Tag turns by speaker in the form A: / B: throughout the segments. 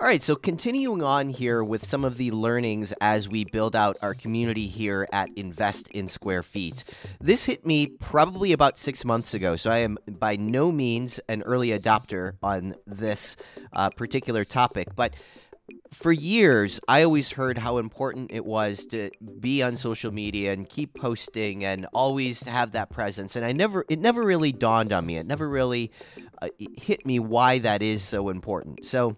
A: All right, so continuing on here with some of the learnings as we build out our community here at Invest in Square Feet. This hit me probably about six months ago, so I am by no means an early adopter on this uh, particular topic, but for years, I always heard how important it was to be on social media and keep posting and always have that presence. And I never, it never really dawned on me. It never really uh, hit me why that is so important. So,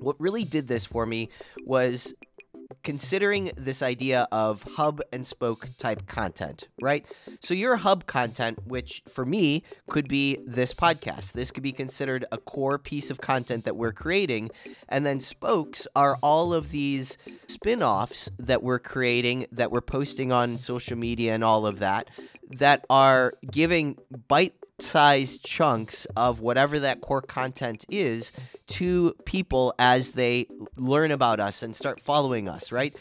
A: what really did this for me was considering this idea of hub and spoke type content, right? So your hub content, which for me could be this podcast. This could be considered a core piece of content that we're creating. And then spokes are all of these spin offs that we're creating, that we're posting on social media and all of that, that are giving bite sized chunks of whatever that core content is to people as they learn about us and start following us, right?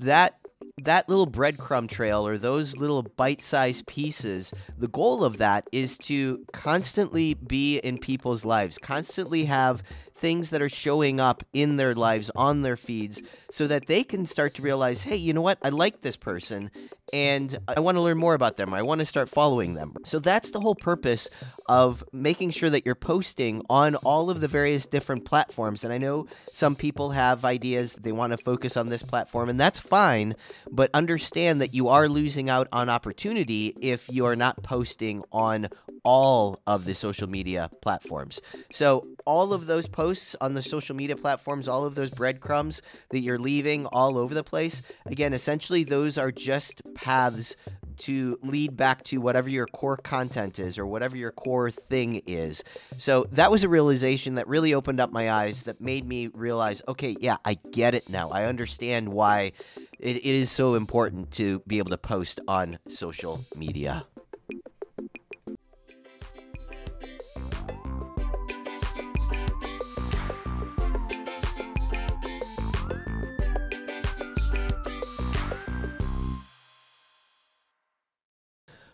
A: That that little breadcrumb trail or those little bite-sized pieces, the goal of that is to constantly be in people's lives, constantly have things that are showing up in their lives on their feeds so that they can start to realize, hey, you know what? I like this person and I want to learn more about them. I want to start following them. So that's the whole purpose of making sure that you're posting on all of the various different platforms. And I know some people have ideas they want to focus on this platform, and that's fine, but understand that you are losing out on opportunity if you are not posting on all of the social media platforms. So, all of those posts on the social media platforms, all of those breadcrumbs that you're leaving all over the place, again, essentially, those are just paths to lead back to whatever your core content is or whatever your core thing is. So that was a realization that really opened up my eyes that made me realize okay, yeah, I get it now. I understand why it, is so important to be able to post on social media.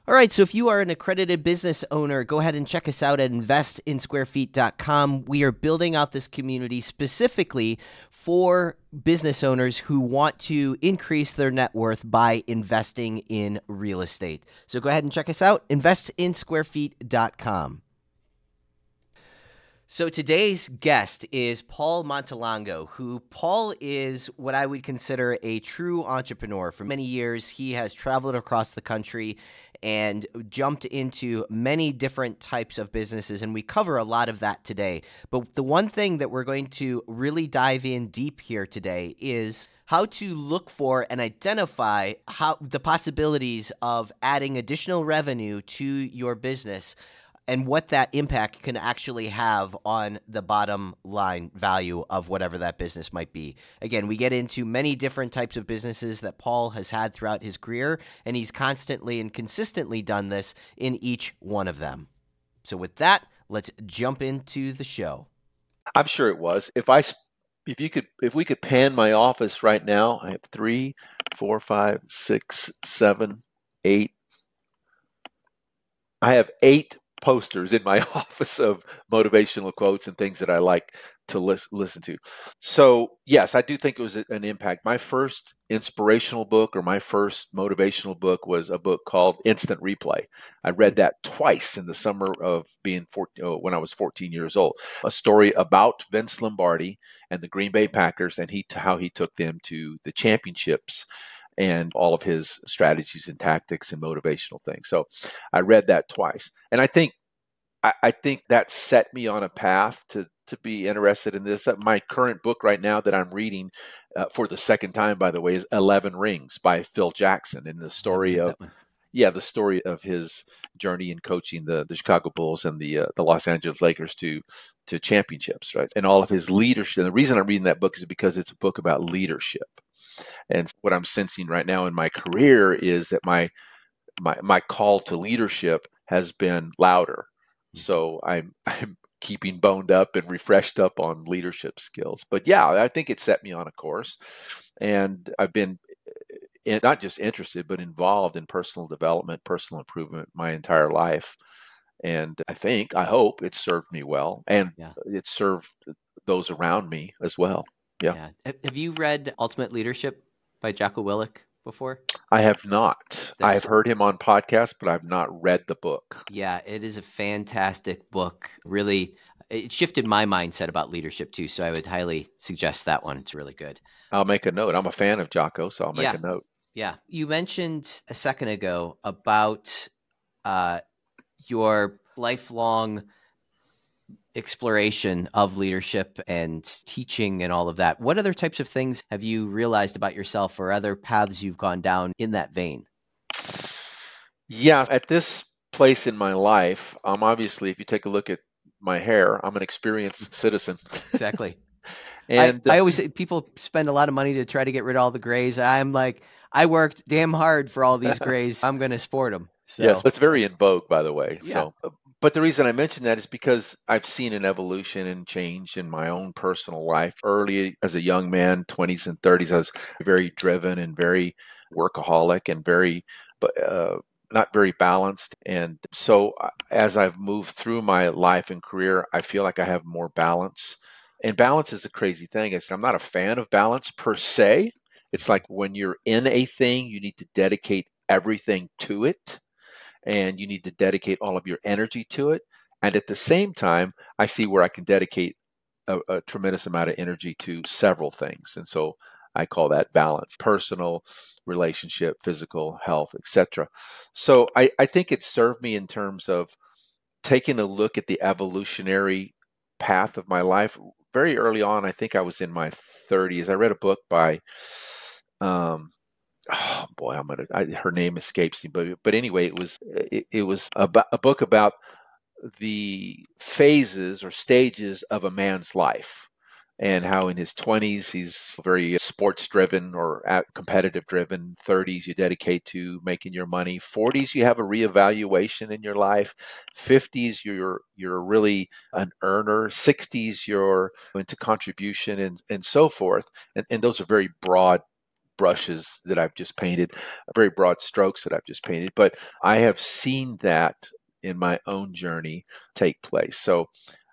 A: All right, so if you are an accredited business owner, go ahead and check us out at investinsquarefeet.com. We are building out this community specifically for business owners who want to increase their net worth by investing in real estate. So go ahead and check us out, investinsquarefeet.com. So today's guest is Paul Montelongo, who Paul is what I would consider a true entrepreneur. For many years, he has traveled across the country and jumped into many different types of businesses, and we cover a lot of that today. But the one thing that we're going to really dive in deep here today is how to look for and identify how the possibilities of adding additional revenue to your business and what that impact can actually have on the bottom line value of whatever that business might be. Again, we get into many different types of businesses that Paul has had throughout his career, and he's constantly and consistently done this in each one of them. So, with that, let's jump into the show.
B: I'm sure it was. If I, if you could, if we could pan my office right now, I have three, four, five, six, seven, eight. I have eight posters in my office of motivational quotes and things that I like to lis- listen to. So, yes, I do think it was an impact. My first inspirational book or my first motivational book was a book called Instant Replay. I read that twice in the summer of being 14, oh, when I was 14 years old. A story about Vince Lombardi and the Green Bay Packers and he how he took them to the championships and all of his strategies and tactics and motivational things. So I read that twice. And I think I, I think that set me on a path to to be interested in this. Uh, my current book right now that I'm reading uh, for the second time, by the way, is Eleven Rings by Phil Jackson, and the story of yeah, the story of his journey in coaching the, the Chicago Bulls and the uh, the Los Angeles Lakers to to championships, right? And all of his leadership. And the reason I'm reading that book is because it's a book about leadership. And what I'm sensing right now in my career is that my my my call to leadership has been louder. Mm-hmm. So I'm I'm keeping boned up and refreshed up on leadership skills. But yeah, I think it set me on a course, and I've been eh, not just interested but involved in personal development, personal improvement my entire life. And I think, I hope it served me well, and yeah. it served those around me as well. Yeah.
A: yeah. Have you read Ultimate Leadership by Jocko Willink before?
B: I have not. I have heard him on podcasts, but I've not read the book.
A: Yeah, it is a fantastic book. Really, it shifted my mindset about leadership too. So I would highly suggest that one. It's really good.
B: I'll make a note. I'm a fan of Jocko, so I'll make
A: yeah.
B: a note.
A: Yeah. You mentioned a second ago about uh, your lifelong exploration of leadership and teaching and all of that. What other types of things have you realized about yourself or other paths you've gone down in that vein?
B: Yeah, at this place in my life, I'm obviously, if you take a look at my hair, I'm an experienced citizen.
A: Exactly. and I, I, always say people spend a lot of money to try to get rid of all the grays. I'm like, I worked damn hard for all these grays. I'm going to sport them. So.
B: Yes, that's very in vogue, by the way. Yeah. So, uh, but the reason I mention that is because I've seen an evolution and change in my own personal life. Early as a young man, 20s and 30s, I was very driven and very workaholic and very, uh, not very balanced. And so uh, as I've moved through my life and career, I feel like I have more balance. And balance is a crazy thing. It's, I'm not a fan of balance per se. It's like when you're in a thing, you need to dedicate everything to it and you need to dedicate all of your energy to it. And at the same time, I see where I can dedicate a, a tremendous amount of energy to several things. And so I call that balance personal, relationship, physical, health, etc. So I, I think it served me in terms of taking a look at the evolutionary path of my life. Very early on, I think I was in my 30s. I read a book by um, oh boy, I'm gonna. I, her name escapes me, but but anyway, it was it, it was a, a book about the phases or stages of a man's life and how in his 20s he's very sports driven or competitive driven 30s you dedicate to making your money 40s you have a reevaluation in your life 50s you're you're really an earner 60s you're into contribution and and so forth and, and those are very broad brushes that I've just painted, uh, very broad strokes that I've just painted, but I have seen that in my own journey take place. So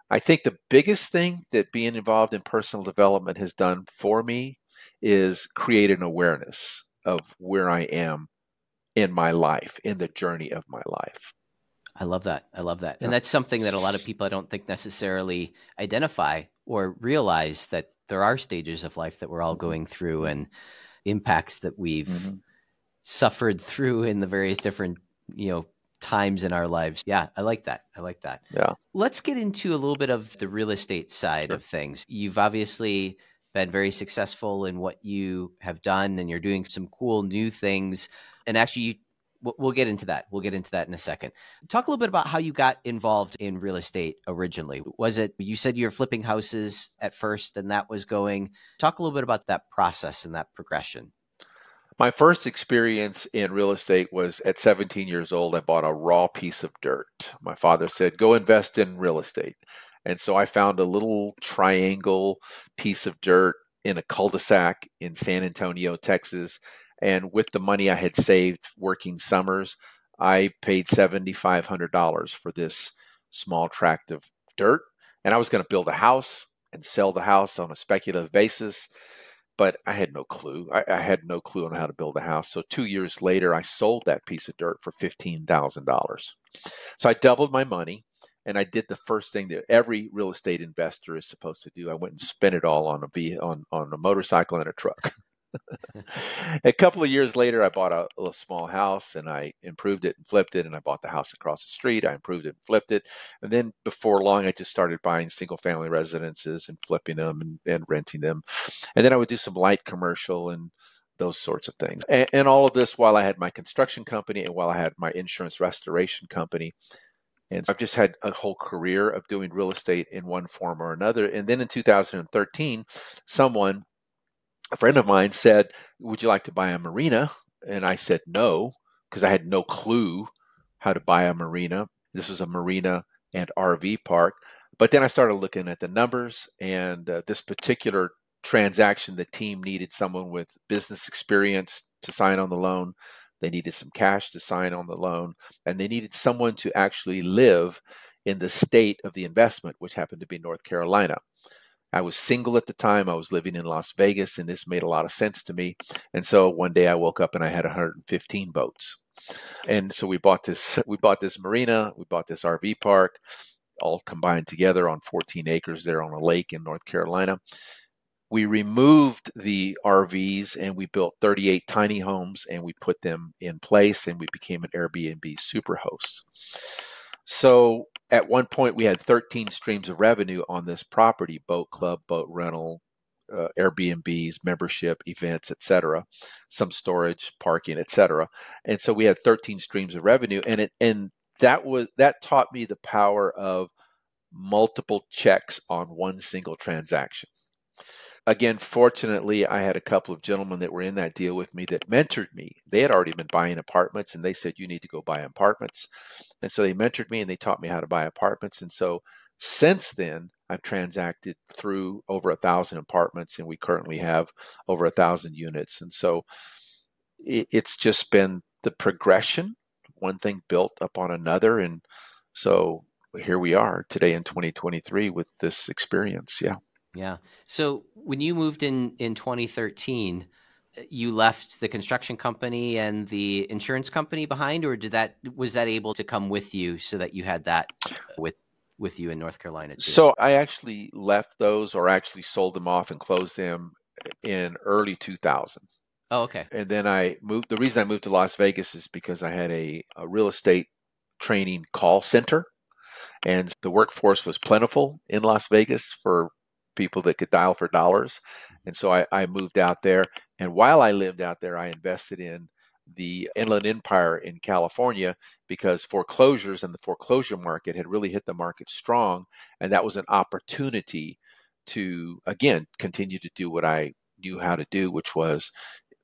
B: I think the biggest thing that being involved in personal development has done for me is create an awareness of where I am in my life, in the journey of my life.
A: I love that. I love that. Yeah. And that's something that a lot of people I don't think necessarily identify or realize that there are stages of life that we're all going through and impacts that we've mm-hmm. suffered through in the various different, you know, times in our lives. Yeah, I like that. I like that.
B: Yeah.
A: Let's get into a little bit of the real estate side sure. of things. You've obviously been very successful in what you have done and you're doing some cool new things. And actually, you we'll get into that. We'll get into that in a second. Talk a little bit about how you got involved in real estate originally. Was it you said you were flipping houses at first and that was going? Talk a little bit about that process and that progression.
B: My first experience in real estate was at 17 years old. I bought a raw piece of dirt. My father said, "Go invest in real estate." And so I found a little triangle piece of dirt in a cul-de-sac in San Antonio, Texas and with the money I had saved working summers, I paid $7,500 for this small tract of dirt. And I was going to build a house and sell the house on a speculative basis. But I had no clue. I, I, had no clue on how to build a house. So two years later, I sold that piece of dirt for $15,000. So I doubled my money and I did the first thing that every real estate investor is supposed to do. I went and spent it all on a on on a motorcycle and a truck. a couple of years later, I bought a, a, small house and I improved it and flipped it. And I bought the house across the street. I improved it and flipped it. And then before long, I just started buying single family residences and flipping them and, and renting them. And then I would do some light commercial and those sorts of things. And, and all of this while I had my construction company and while I had my insurance restoration company. And I've just had a whole career of doing real estate in one form or another. And then in 2013, someone a friend of mine said, Would you like to buy a marina? And I said no, because I had no clue how to buy a marina. This is a marina and RV park. But then I started looking at the numbers, and uh, this particular transaction, the team needed someone with business experience to sign on the loan. They needed some cash to sign on the loan, and they needed someone to actually live in the state of the investment, which happened to be North Carolina. I was single at the time. I was living in Las Vegas, and this made a lot of sense to me. And so one day I woke up and I had 115 boats. And so we bought this. We bought this marina. We bought this RV park, all combined together on 14 acres there on a lake in North Carolina. We removed the RVs and we built 38 tiny homes and we put them in place and we became an Airbnb superhost. So at one point we had 13 streams of revenue on this property boat club boat rental uh, airbnbs membership events etc some storage parking etc and so we had 13 streams of revenue and it and that was that taught me the power of multiple checks on one single transaction again, fortunately, I had a couple of gentlemen that were in that deal with me that mentored me. They had already been buying apartments and they said, You need to go buy apartments. And so they mentored me and they taught me how to buy apartments. And so since then, I've transacted through over a thousand apartments and we currently have over a thousand units. And so it's just been the progression, one thing built upon another. And so here we are today in 2023 with this experience. Yeah.
A: Yeah. So when you moved in in 2013, uh, you left the construction company and the insurance company behind, or did that was that able to come with you so that you had that with with you in North Carolina? Too?
B: So I actually left those, or actually sold them off and closed them uh, in early 2000.
A: Oh, okay.
B: And then I moved. The reason I moved to Las Vegas is because I had a, a real estate training call center, and the workforce was plentiful in Las Vegas for people that could dial for dollars. And so I, I moved out there. And while I lived out there, I invested in the Inland Empire in California because foreclosures and the foreclosure market had really hit the market strong. And that was an opportunity to, again, continue to do what I knew how to do, which was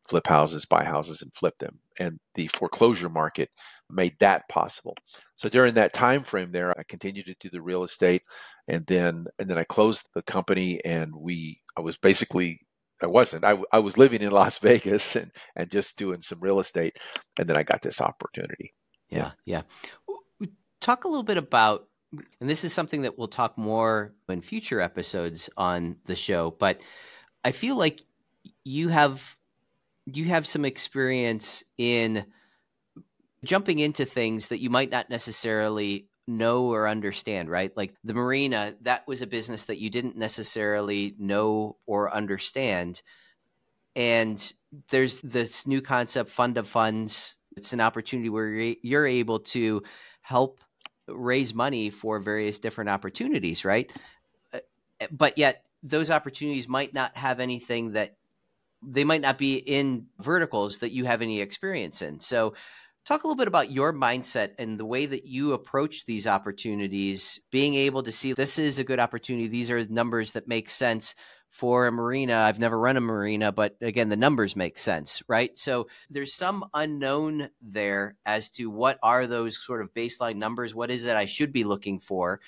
B: flip houses, buy houses, and flip them. And the foreclosure market made that possible. So during that time frame there, I continued to do the real estate, and then and then I closed the company, and we I was basically I wasn't I, I was living in Las Vegas and and just doing some real estate, and then I got this opportunity.
A: Yeah, yeah. Talk a little bit about, and this is something that we'll talk more in future episodes on the show, but I feel like you have you have some experience in jumping into things that you might not necessarily know or understand, right? Like the marina, that was a business that you didn't necessarily know or understand. And there's this new concept, fund of funds. It's an opportunity where you're able to help raise money for various different opportunities, right? Uh, but yet, those opportunities might not have anything that they might not be in verticals that you have any experience in. So, talk a little bit about your mindset and the way that you approach these opportunities, being able to see this is a good opportunity. These are numbers that make sense for a marina. I've never run a marina, but again, the numbers make sense, right? So there's some unknown there as to what are those sort of baseline numbers? What is it I should be looking for?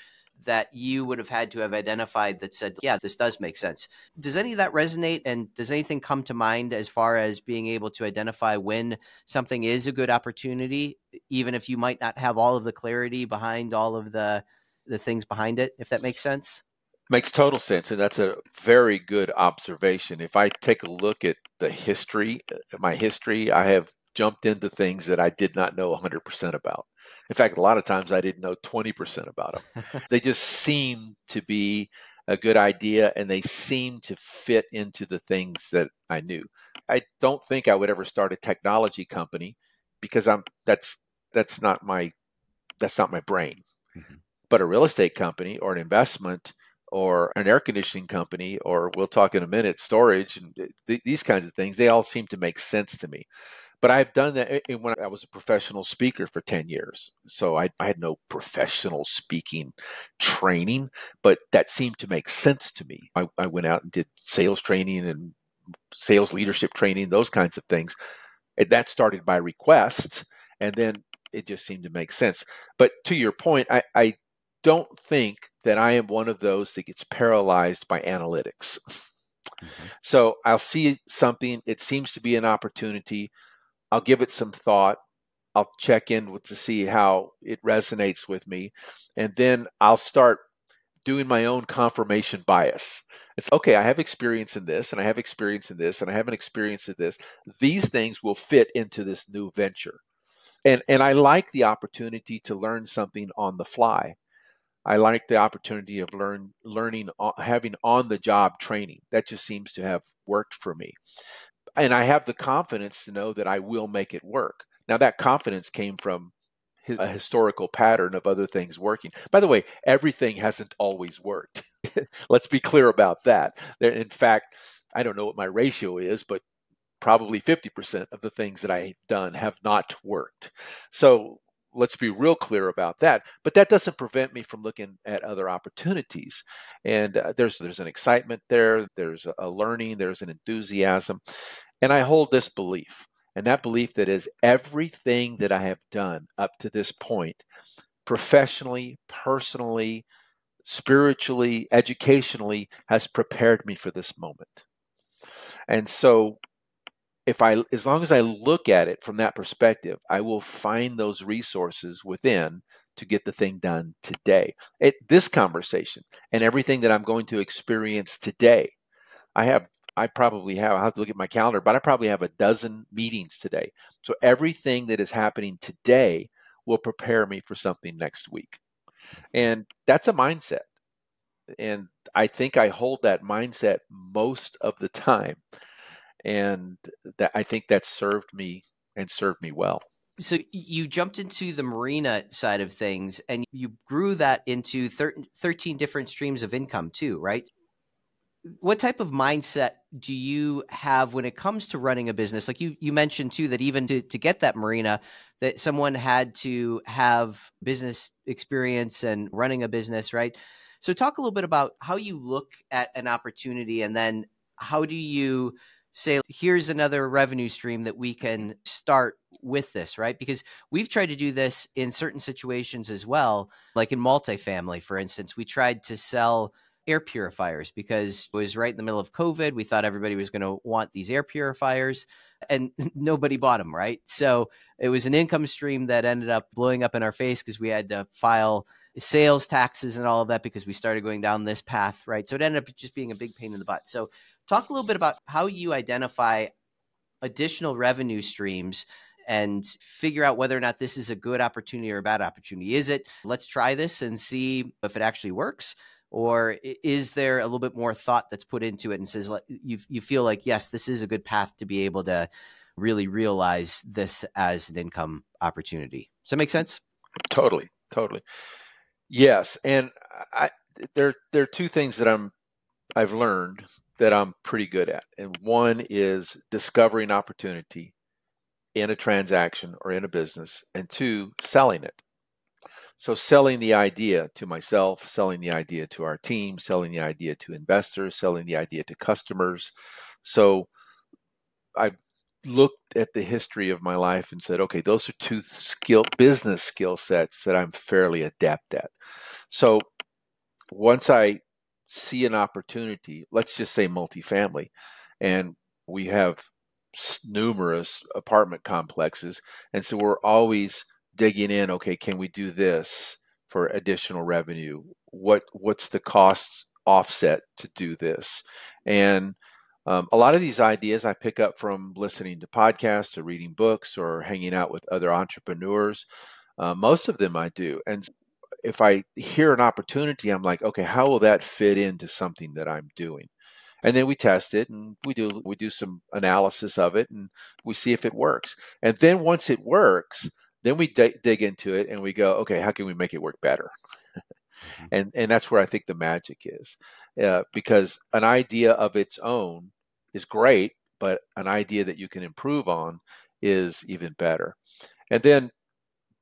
A: That you would have had to have identified that said, yeah, this does make sense. Does any of that resonate? And does anything come to mind as far as being able to identify when something is a good opportunity, even if you might not have all of the clarity behind all of the the things behind it, if that makes sense?
B: Makes total sense. And that's a very good observation. If I take a look at the history, my history, I have jumped into things that I did not know 100% about. In fact, a lot of times I didn't know 20% about them. they just seemed to be a good idea and they seemed to fit into the things that I knew. I don't think I would ever start a technology company because I'm that's that's not my that's not my brain. Mm-hmm. But a real estate company or an investment or an air conditioning company or we'll talk in a minute storage and th- these kinds of things they all seem to make sense to me but I've done that when I was a professional speaker for 10 years. So I, I, had no professional speaking training, but that seemed to make sense to me. I, I, went out and did sales training and sales leadership training, those kinds of things. And that started by request. And then it just seemed to make sense. But to your point, I, I don't think that I am one of those that gets paralyzed by analytics. Mm-hmm. So I'll see something, it seems to be an opportunity. I'll give it some thought. I'll check in with, to see how it resonates with me. And then I'll start doing my own confirmation bias. It's okay, I have experience in this, and I have experience in this, and I have an experience in this. These things will fit into this new venture. And, and I like the opportunity to learn something on the fly. I like the opportunity of learn learning uh, having on the job training. That just seems to have worked for me. And I have the confidence to know that I will make it work. Now that confidence came from a historical pattern of other things working. By the way, everything hasn't always worked. Let's be clear about that. In fact, I don't know what my ratio is, but probably 50% of the things that I've done have not worked. So let's be real clear about that. But that doesn't prevent me from looking at other opportunities. And uh, there's there's an excitement there, there's a learning, there's an enthusiasm, and I hold this belief and that belief that is everything that I have done up to this point, professionally, personally, spiritually, educationally, has prepared me for this moment. And so if I as long as I look at it from that perspective, I will find those resources within to get the thing done today. This conversation and everything that I'm going to experience today, I have I probably have, I have to look at my calendar, but I probably have a dozen meetings today. So everything that is happening today will prepare me for something next week. And that's a mindset. And I think I hold that mindset most of the time. And that I think that served me and served me well.
A: So you jumped into the marina side of things and you grew that into 13 different streams of income too, right? what type of mindset do you have when it comes to running a business like you you mentioned too that even to, to get that marina that someone had to have business experience and running a business right so talk a little bit about how you look at an opportunity and then how do you say here's another revenue stream that we can start with this right because we've tried to do this in certain situations as well like in multifamily for instance we tried to sell air purifiers because it was right in the middle of COVID. We thought everybody was going to want these air purifiers and nobody bought them, right? So it was an income stream that ended up blowing up in our face because we had to file sales taxes and all of that because we started going down this path, right? So it ended up just being a big pain in the butt. So talk a little bit about how you identify additional revenue streams and figure out whether or not this is a good opportunity or a bad opportunity. Is it let's try this and see if it actually works? or is there a little bit more thought that's put into it and says you you feel like yes this is a good path to be able to really realize this as an income opportunity does that make sense
B: totally totally yes and i there there are two things that i'm i've learned that i'm pretty good at and one is discovering opportunity in a transaction or in a business and two selling it so selling the idea to myself, selling the idea to our team, selling the idea to investors, selling the idea to customers. So I've looked at the history of my life and said, okay, those are two skill business skill sets that I'm fairly adept at. So once I see an opportunity, let's just say multifamily, and we have numerous apartment complexes, and so we're always digging in okay can we do this for additional revenue? What what's the cost offset to do this? And um, a lot of these ideas i pick up from listening to podcasts or reading books or hanging out with other entrepreneurs. Uh, most of them i do and if i hear an opportunity i'm like okay how will that fit into something that i'm doing and then we test it and we do we do some analysis of it and we see if it works and then once it works then we d- dig into it and we go, okay, how can we make it work better? mm-hmm. And and that's where I think the magic is, uh, because an idea of its own is great, but an idea that you can improve on is even better. And then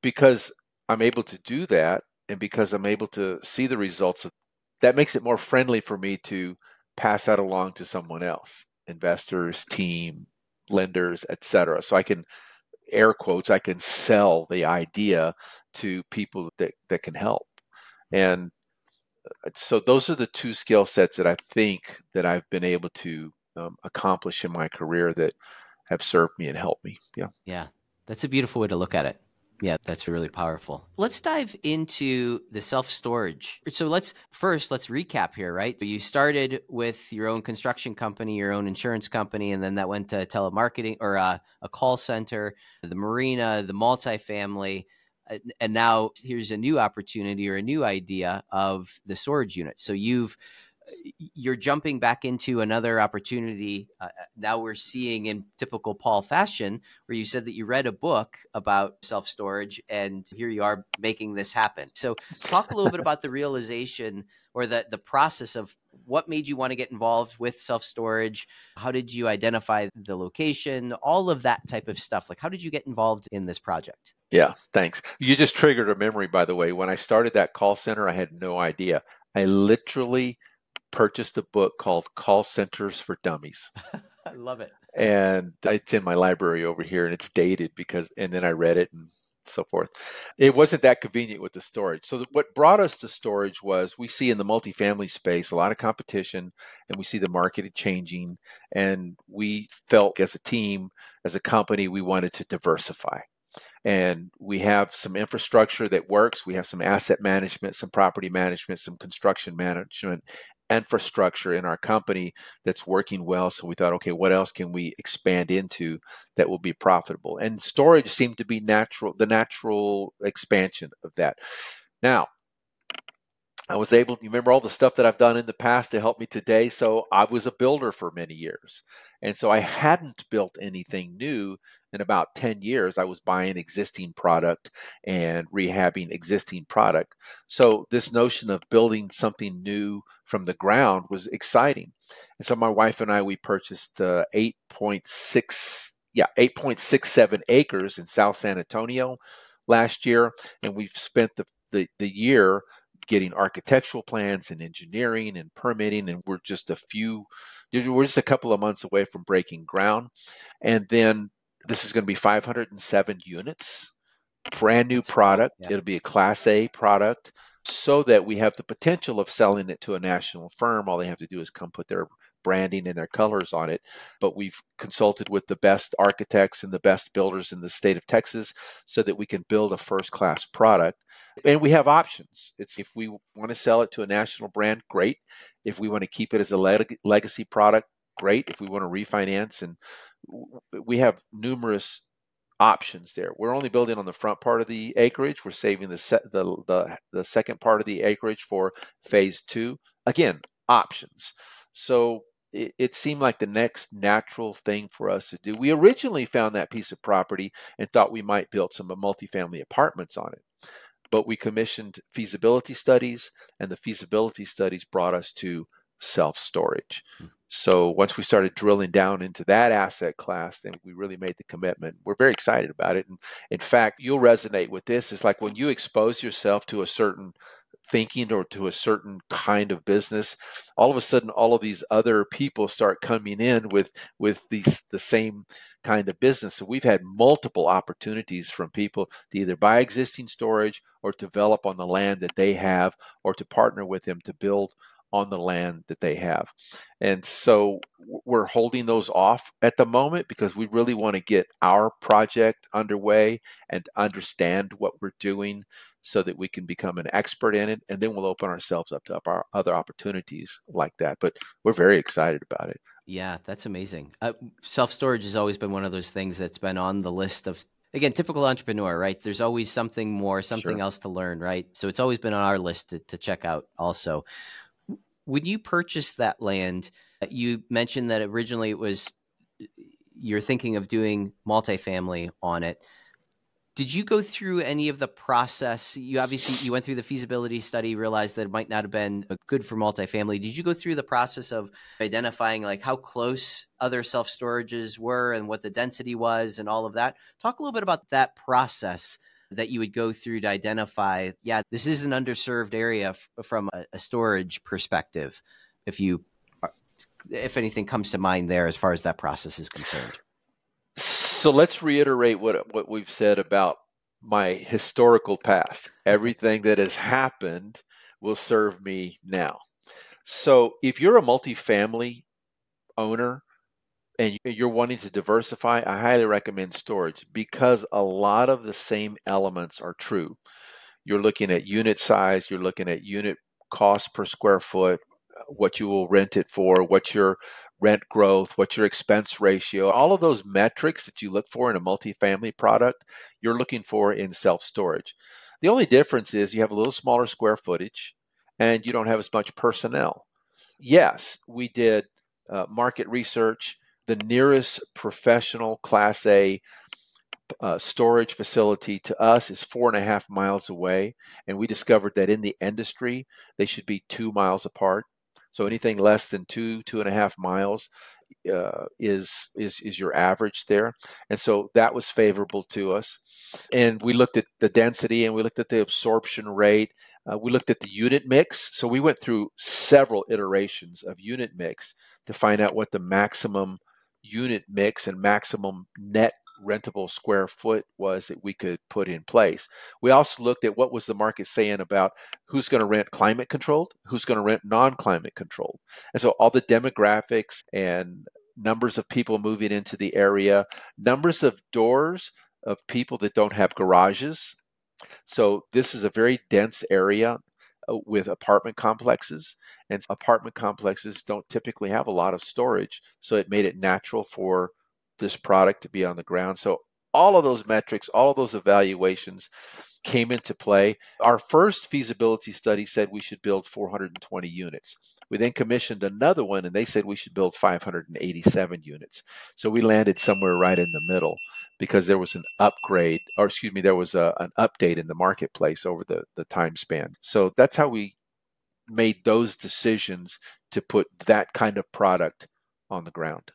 B: because I'm able to do that, and because I'm able to see the results, of, that makes it more friendly for me to pass that along to someone else, investors, team, lenders, etc. So I can air quotes, I can sell the idea to people that, that can help. And uh, so those are the two skill sets that I think that I've been able to um, accomplish in my career that have served me and helped me. Yeah.
A: Yeah. That's a beautiful way to look at it. Yeah, that's really powerful. Let's dive into the self storage. So let's first let's recap here, right? So you started with your own construction company, your own insurance company, and then that went to telemarketing or uh, a call center, the marina, the multifamily, and now here's a new opportunity or a new idea of the storage unit. So you've you're jumping back into another opportunity. Uh, uh, now we're seeing in typical Paul fashion, where you said that you read a book about self storage, and here you are making this happen. So, talk a little bit about the realization or the the process of what made you want to get involved with self storage. How did you identify the location? All of that type of stuff. Like, how did you get involved in this project?
B: Yeah, thanks. You just triggered a memory, by the way. When I started that call center, I had no idea. I literally purchased a book called Call Centers for Dummies.
A: I love it.
B: And it's in my library over here and it's dated because, and then I read it and so forth. It wasn't that convenient with the storage. So, what brought us to storage was we see in the multifamily space a lot of competition and we see the market changing. And we felt as a team, as a company, we wanted to diversify and we have some infrastructure that works. We have some asset management, some property management, some construction management, infrastructure in our company that's working well. So we thought, okay, what else can we expand into that will be profitable? And storage seemed to be natural, the natural expansion of that. Now, I was able, you remember all the stuff that I've done in the past to help me today. So I was a builder for many years. And so I hadn't built anything new in about 10 years. I was buying existing product and rehabbing existing product. So this notion of building something new from the ground was exciting. And so my wife and I, we purchased uh, 8.6, yeah, 8.67 acres in South San Antonio last year. And we've spent the, the, the year getting architectural plans and engineering and permitting. And we're just a few, we're just a couple of months away from breaking ground. And then this is going to be 507 units, brand new product. Yeah. It'll be a class A product so that we have the potential of selling it to a national firm. All they have to do is come put their branding and their colors on it. But we've consulted with the best architects and the best builders in the state of Texas so that we can build a first class product. And we have options. It's if we want to sell it to a national brand, great. If we want to keep it as a leg- legacy product, great. If we want to refinance and we have numerous options there. We're only building on the front part of the acreage. We're saving the se- the, the the second part of the acreage for phase two. Again, options. So it, it, seemed like the next natural thing for us to do. We originally found that piece of property and thought we might build some multifamily apartments on it. But we commissioned feasibility studies, and the feasibility studies brought us to self storage. Hmm. So once we started drilling down into that asset class, then we really made the commitment. We're very excited about it. And in fact, you'll resonate with this. It's like when you expose yourself to a certain thinking or to a certain kind of business, all of a sudden all of these other people start coming in with with these the same kind of business. So we've had multiple opportunities from people to either buy existing storage or develop on the land that they have or to partner with them to build on the land that they have. And so we're holding those off at the moment because we really want to get our project underway and understand what we're doing so that we can become an expert in it and then we'll open ourselves up to our other opportunities like that but we're very excited about it
A: yeah that's amazing uh, self-storage has always been one of those things that's been on the list of again typical entrepreneur right there's always something more something sure. else to learn right so it's always been on our list to, to check out also when you purchased that land, uh, you mentioned that originally it was you're thinking of doing multifamily on it. Did you go through any of the process? You obviously you went through the feasibility study, realized that it might not have been good for multifamily. Did you go through the process of identifying like how close other self storages were and what the density was and all of that? Talk a little bit about that process that you would go through to identify, yeah, this is an underserved area f- from a, a storage perspective. If you, uh, if anything comes to mind there as far as that process is concerned.
B: So let's reiterate what what we've said about my historical past. Everything that has happened will serve me now. So if you're a multifamily owner, and you're wanting to diversify, I highly recommend storage because a lot of the same elements are true. You're looking at unit size, you're looking at unit cost per square foot, uh, what you will rent it for, what your rent growth, what's your expense ratio, all of those metrics that you look for in a multifamily product, you're looking for in self storage. The only difference is you have a little smaller square footage and you don't have as much personnel. Yes, we did uh, market research. The nearest professional Class A uh, storage facility to us is four and a half miles away. And we discovered that in the industry, they should be two miles apart. So anything less than two, two and a half miles uh, is is is your average there, and so that was favorable to us. And we looked at the density, and we looked at the absorption rate. Uh, we looked at the unit mix. So we went through several iterations of unit mix to find out what the maximum unit mix and maximum net rentable square foot was that we could put in place. We also looked at what was the market saying about who's going to rent climate controlled, who's going to rent non-climate controlled. And so all the demographics and numbers of people moving into the area, numbers of doors of people that don't have garages. So this is a very dense area uh, with apartment complexes and apartment complexes don't typically have a lot of storage so it made it natural for this product to be on the ground. So all of those metrics, all of those evaluations came into play. Our first feasibility study said we should build 420 units. We then commissioned another one and they said we should build 587 units. So we landed somewhere right in the middle because there was an upgrade, or excuse me, there was a, an update in the marketplace over the, the time span. So that's how we made those decisions to put that kind of product on the ground.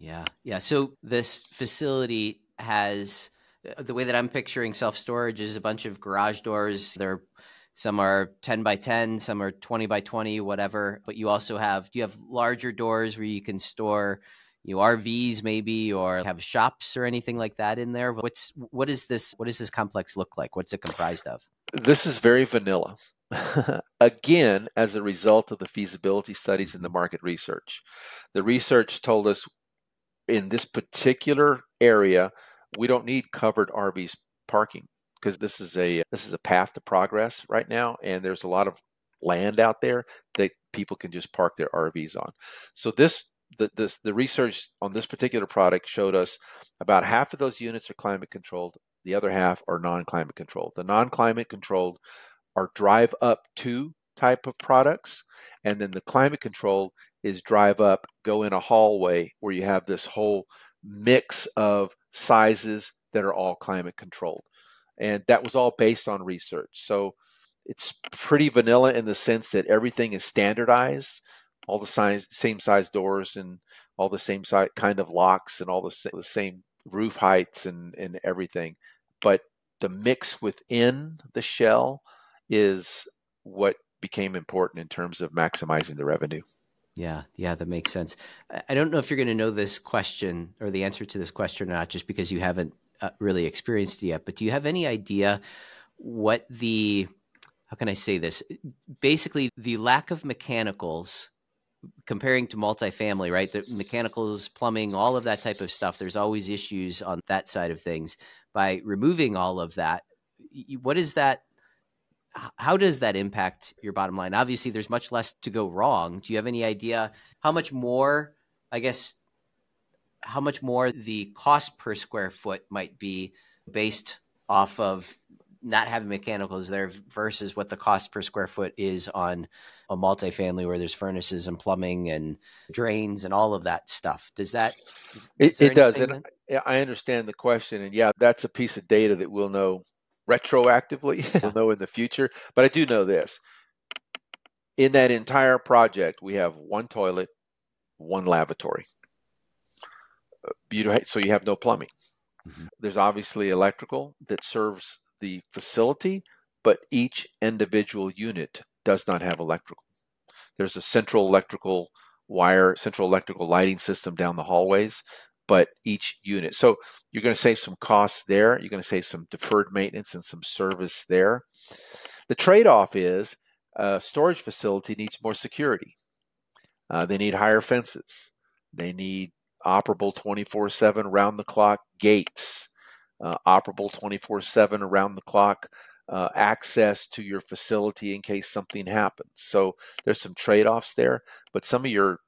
A: Yeah. Yeah. So this facility has uh, the way that I'm picturing self storage is a bunch of garage doors. They're some are 10 by 10, some are 20 by 20, whatever. But you also have, do you have larger doors where you can store you RVs maybe or have shops or anything like that in there? What's, what is this, what does this complex look like? What's it comprised of?
B: This is very vanilla. Again, as a result of the feasibility studies and the market research. The research told us in this particular area, we don't need covered RVs parking because this is a this is a path to progress right now, and there's a lot of land out there that people can just park their RVs on. So this the this the research on this particular product showed us about half of those units are climate controlled, the other half are non-climate controlled. The non-climate controlled are drive up to type of products, and then the climate controlled is drive up, go in a hallway where you have this whole mix of sizes that are all climate controlled. And that was all based on research. So it's pretty vanilla in the sense that everything is standardized, all the size, same size doors and all the same size kind of locks and all the, the same roof heights and, and everything. But the mix within the shell is what became important in terms of maximizing the revenue.
A: Yeah, yeah, that makes sense. I don't know if you're going to know this question or the answer to this question or not, just because you haven't uh, really experienced it yet. But do you have any idea what the how can I say this? Basically, the lack of mechanicals comparing to multifamily, right? The mechanicals, plumbing, all of that type of stuff. There's always issues on that side of things. By removing all of that, what is that how does that impact your bottom line? Obviously, there's much less to go wrong. Do you have any idea how much more, I guess, how much more the cost per square foot might be based off of not having mechanicals there versus what the cost per square foot is on a multifamily where there's furnaces and plumbing and drains and all of that stuff. Does that?
B: Is, it, it does. And I understand the question. And yeah, that's a piece of data that we'll know retroactively. we'll know in the future. But I do know this. In that entire project, we have one toilet, one lavatory. Uh, you so you have no plumbing. Mm-hmm. There's obviously electrical that serves the facility, but each individual unit does not have electrical. There's a central electrical wire, central electrical lighting system down the hallways, but each unit. So you're going to save some costs there. You're going to save some deferred maintenance and some service there. The trade off is a storage facility needs more security. Uh, they need higher fences. They need operable 24 7 round the clock gates, uh, operable 24 7 around the clock uh, access to your facility in case something happens. So there's some trade offs there, but some of your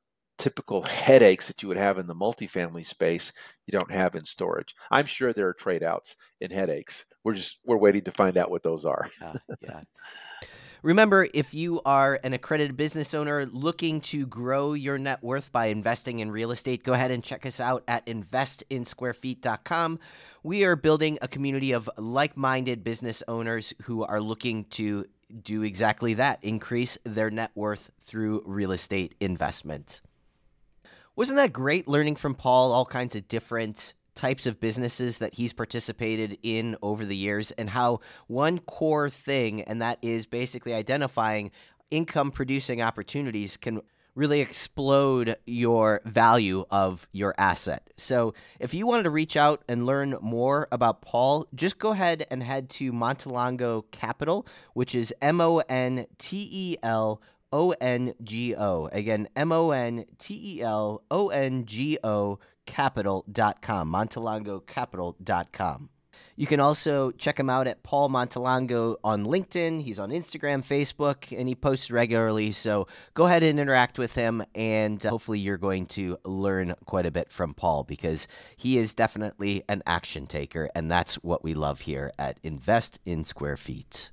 B: typical headaches that you would have in the multifamily space you don't have in storage. I'm sure there are trade outs in headaches. We're just we're waiting to find out what those are.
A: yeah, yeah. Remember, if you are an accredited business owner looking to grow your net worth by investing in real estate, go ahead and check us out at investinsquarefeet.com. We are building a community of like minded business owners who are looking to do exactly that increase their net worth through real estate investment. Wasn't that great learning from Paul all kinds of different types of businesses that he's participated in over the years and how one core thing, and that is basically identifying income producing opportunities, can really explode your value of your asset. So, if you wanted to reach out and learn more about Paul, just go ahead and head to Montelongo Capital, which is M O N T E L O N G O. Again, M O N T E L O N G O capital.com, montelongocapital.com. You can also check him out at Paul Montelongo on LinkedIn. He's on Instagram, Facebook, and he posts regularly. So go ahead and interact with him, and uh, hopefully, you're going to learn quite a bit from Paul because he is definitely an action taker, and that's what we love here at Invest in Square Feet.